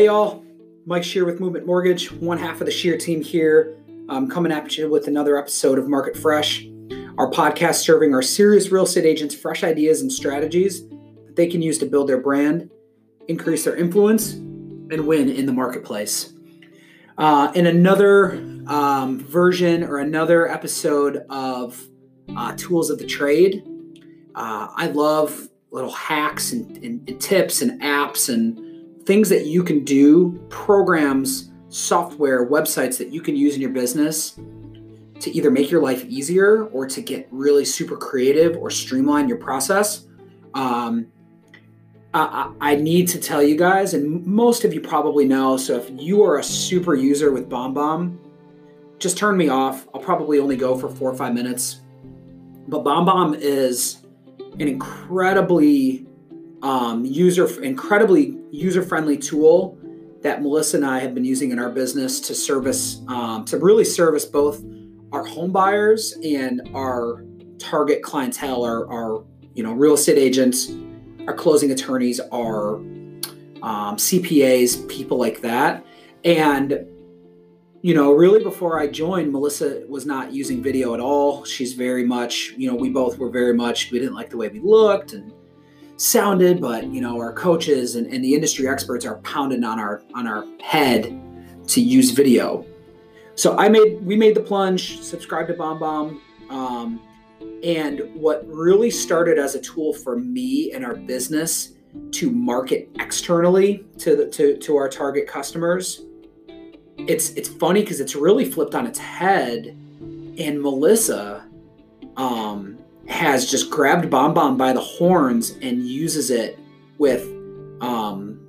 Hey, y'all. Mike Shear with Movement Mortgage, one half of the Shear team here, um, coming at you with another episode of Market Fresh, our podcast serving our serious real estate agents fresh ideas and strategies that they can use to build their brand, increase their influence, and win in the marketplace. Uh, in another um, version or another episode of uh, Tools of the Trade, uh, I love little hacks and, and, and tips and apps and things that you can do, programs, software, websites that you can use in your business to either make your life easier or to get really super creative or streamline your process. Um, I, I, need to tell you guys, and most of you probably know. So if you are a super user with BombBomb, just turn me off. I'll probably only go for four or five minutes. But BombBomb is an incredibly um, user, incredibly user-friendly tool that Melissa and I have been using in our business to service, um, to really service both our home buyers and our target clientele, our, our you know real estate agents, our closing attorneys, our um, CPAs, people like that, and you know, really before I joined, Melissa was not using video at all. She's very much, you know, we both were very much, we didn't like the way we looked and sounded, but you know, our coaches and, and the industry experts are pounding on our on our head to use video. So I made we made the plunge, subscribed to BombBomb, um, and what really started as a tool for me and our business to market externally to the, to to our target customers. It's it's funny because it's really flipped on its head, and Melissa, um, has just grabbed BombBomb by the horns and uses it with um,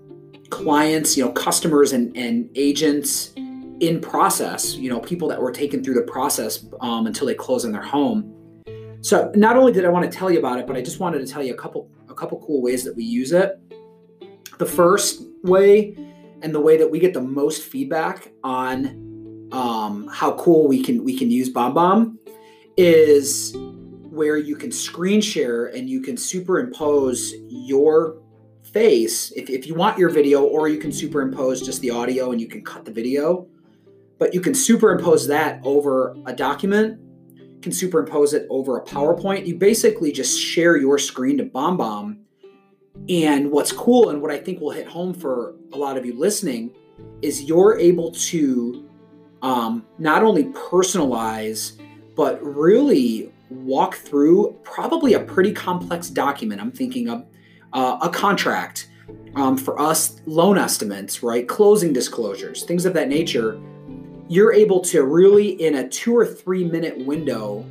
clients, you know, customers and, and agents in process, you know, people that were taken through the process um, until they close in their home. So not only did I want to tell you about it, but I just wanted to tell you a couple a couple cool ways that we use it. The first way and the way that we get the most feedback on um, how cool we can we can use BombBomb is where you can screen share and you can superimpose your face if, if you want your video, or you can superimpose just the audio and you can cut the video. But you can superimpose that over a document, can superimpose it over a PowerPoint. You basically just share your screen to BombBomb. And what's cool and what I think will hit home for a lot of you listening is you're able to um, not only personalize, but really walk through probably a pretty complex document. I'm thinking of uh, a contract um, for us, loan estimates, right? Closing disclosures, things of that nature. You're able to really, in a two or three minute window,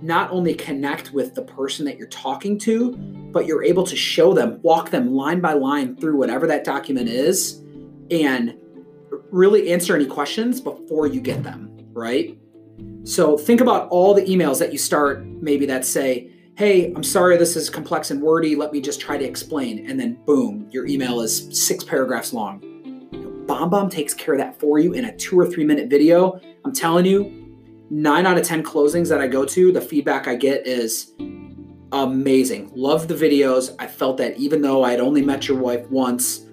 not only connect with the person that you're talking to, but you're able to show them, walk them line by line through whatever that document is, and really answer any questions before you get them, right? So think about all the emails that you start, maybe that say, Hey, I'm sorry this is complex and wordy. Let me just try to explain. And then boom, your email is six paragraphs long. BombBomb takes care of that for you in a two or three minute video. I'm telling you, nine out of 10 closings that I go to, the feedback I get is amazing. Love the videos. I felt that even though I had only met your wife once,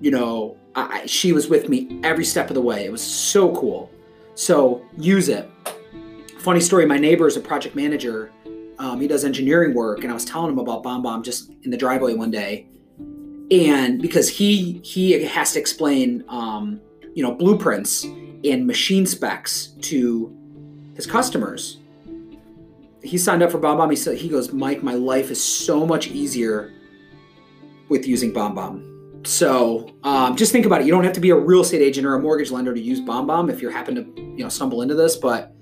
you know, I, she was with me every step of the way. It was so cool. So use it. Funny story my neighbor is a project manager. Um, he does engineering work, and I was telling him about BombBomb just in the driveway one day. And because he he has to explain, um, you know, blueprints and machine specs to his customers. He signed up for BombBomb. He said he goes, Mike, my life is so much easier with using BombBomb. So um, just think about it. You don't have to be a real estate agent or a mortgage lender to use BombBomb if you happen to you know stumble into this, but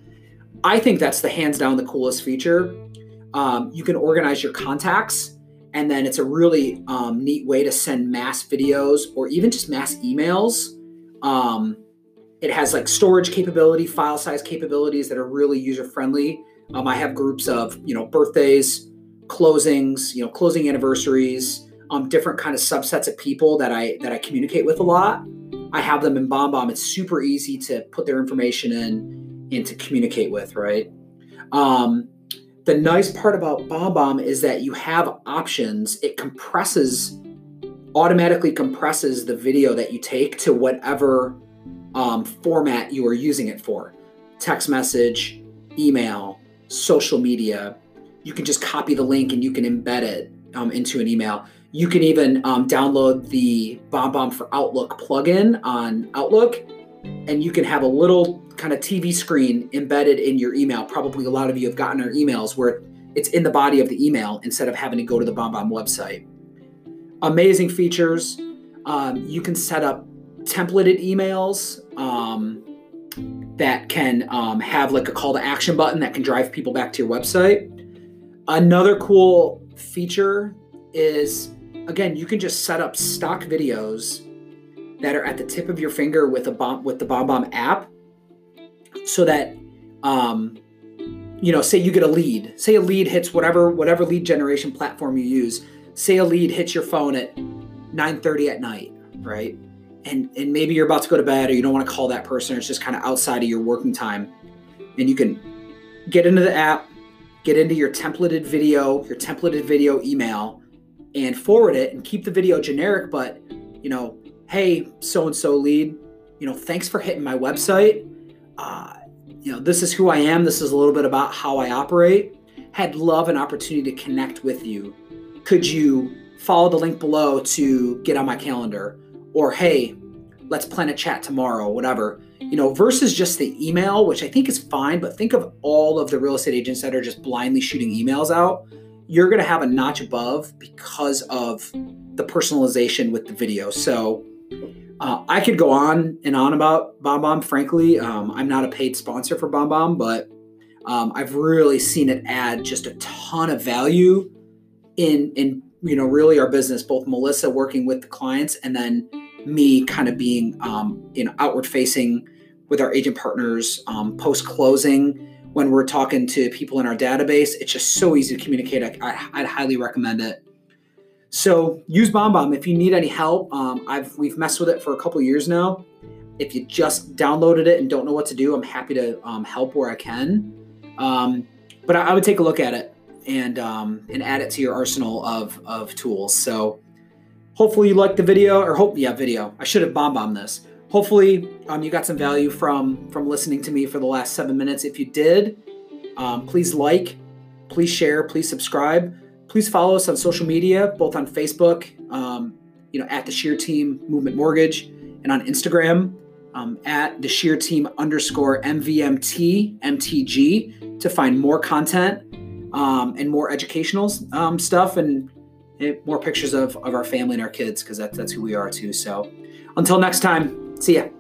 I think that's the hands down the coolest feature. Um, you can organize your contacts, and then it's a really um, neat way to send mass videos or even just mass emails. Um, it has like storage capability, file size capabilities that are really user friendly. Um, I have groups of you know birthdays, closings, you know closing anniversaries um, different kind of subsets of people that I that I communicate with a lot. I have them in BombBomb. It's super easy to put their information in and to communicate with, right? Um, the nice part about BombBomb is that you have options. It compresses automatically compresses the video that you take to whatever um, format you are using it for text message, email, social media. You can just copy the link and you can embed it um, into an email. You can even um, download the BombBomb for Outlook plugin on Outlook, and you can have a little kind of TV screen embedded in your email. Probably a lot of you have gotten our emails where it's in the body of the email instead of having to go to the BombBomb website. Amazing features. Um, you can set up templated emails um, that can um, have like a call to action button that can drive people back to your website. Another cool feature is again, you can just set up stock videos that are at the tip of your finger with a bomb with the BombBomb app, so that um, you know, say you get a lead, say a lead hits whatever whatever lead generation platform you use. Say a lead hits your phone at 9:30 at night, right? And and maybe you're about to go to bed or you don't want to call that person, or it's just kind of outside of your working time, and you can get into the app, get into your templated video, your templated video email, and forward it and keep the video generic, but you know, hey, so and so lead, you know, thanks for hitting my website. Uh, you know, this is who I am. This is a little bit about how I operate. Had love an opportunity to connect with you. Could you follow the link below to get on my calendar? Or hey, let's plan a chat tomorrow, whatever. You know, versus just the email, which I think is fine, but think of all of the real estate agents that are just blindly shooting emails out you're going to have a notch above because of the personalization with the video. So uh, I could go on and on about BombBomb. Frankly, um, I'm not a paid sponsor for BombBomb, but um, I've really seen it add just a ton of value in in you know really our business. Both Melissa working with the clients and then me kind of being um, you know outward facing with our agent partners um, post closing when we're talking to people in our database. It's just so easy to communicate. I, would highly recommend it. So use BombBomb if you need any help. Um, I've we've messed with it for a couple years now. If you just downloaded it and don't know what to do, I'm happy to um, help where I can. Um, but I, I, would take a look at it and um, and add it to your arsenal of of tools. So hopefully you liked the video, or hope yeah video. I should have BombBomb this hopefully um, you got some value from from listening to me for the last seven minutes. If you did um, please like please share please subscribe. Please follow us on social media both on facebook um, you know at the sheer team movement mortgage and on instagram um, at the sheer team underscore mvmt mtg to find more content um, and more educational um, stuff and, more pictures of, of our family and our kids because that, that's who we are too. So until next time See ya.